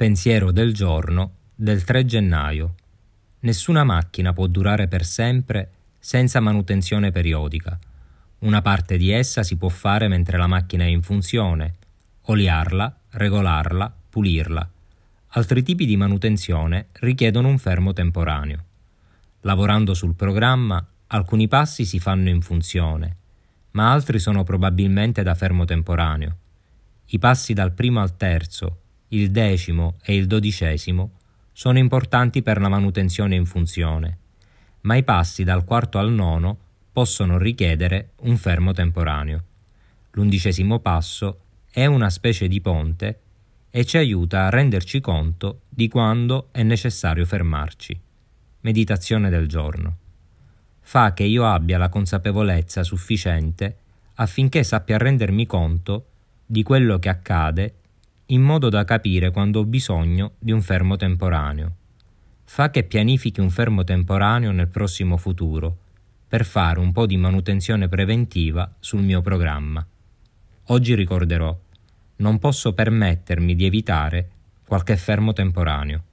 Pensiero del giorno del 3 gennaio. Nessuna macchina può durare per sempre senza manutenzione periodica. Una parte di essa si può fare mentre la macchina è in funzione, oliarla, regolarla, pulirla. Altri tipi di manutenzione richiedono un fermo temporaneo. Lavorando sul programma, alcuni passi si fanno in funzione, ma altri sono probabilmente da fermo temporaneo. I passi dal primo al terzo, il decimo e il dodicesimo sono importanti per la manutenzione in funzione, ma i passi dal quarto al nono possono richiedere un fermo temporaneo. L'undicesimo passo è una specie di ponte e ci aiuta a renderci conto di quando è necessario fermarci. Meditazione del giorno. Fa che io abbia la consapevolezza sufficiente affinché sappia rendermi conto di quello che accade in modo da capire quando ho bisogno di un fermo temporaneo. Fa che pianifichi un fermo temporaneo nel prossimo futuro, per fare un po' di manutenzione preventiva sul mio programma. Oggi ricorderò, non posso permettermi di evitare qualche fermo temporaneo.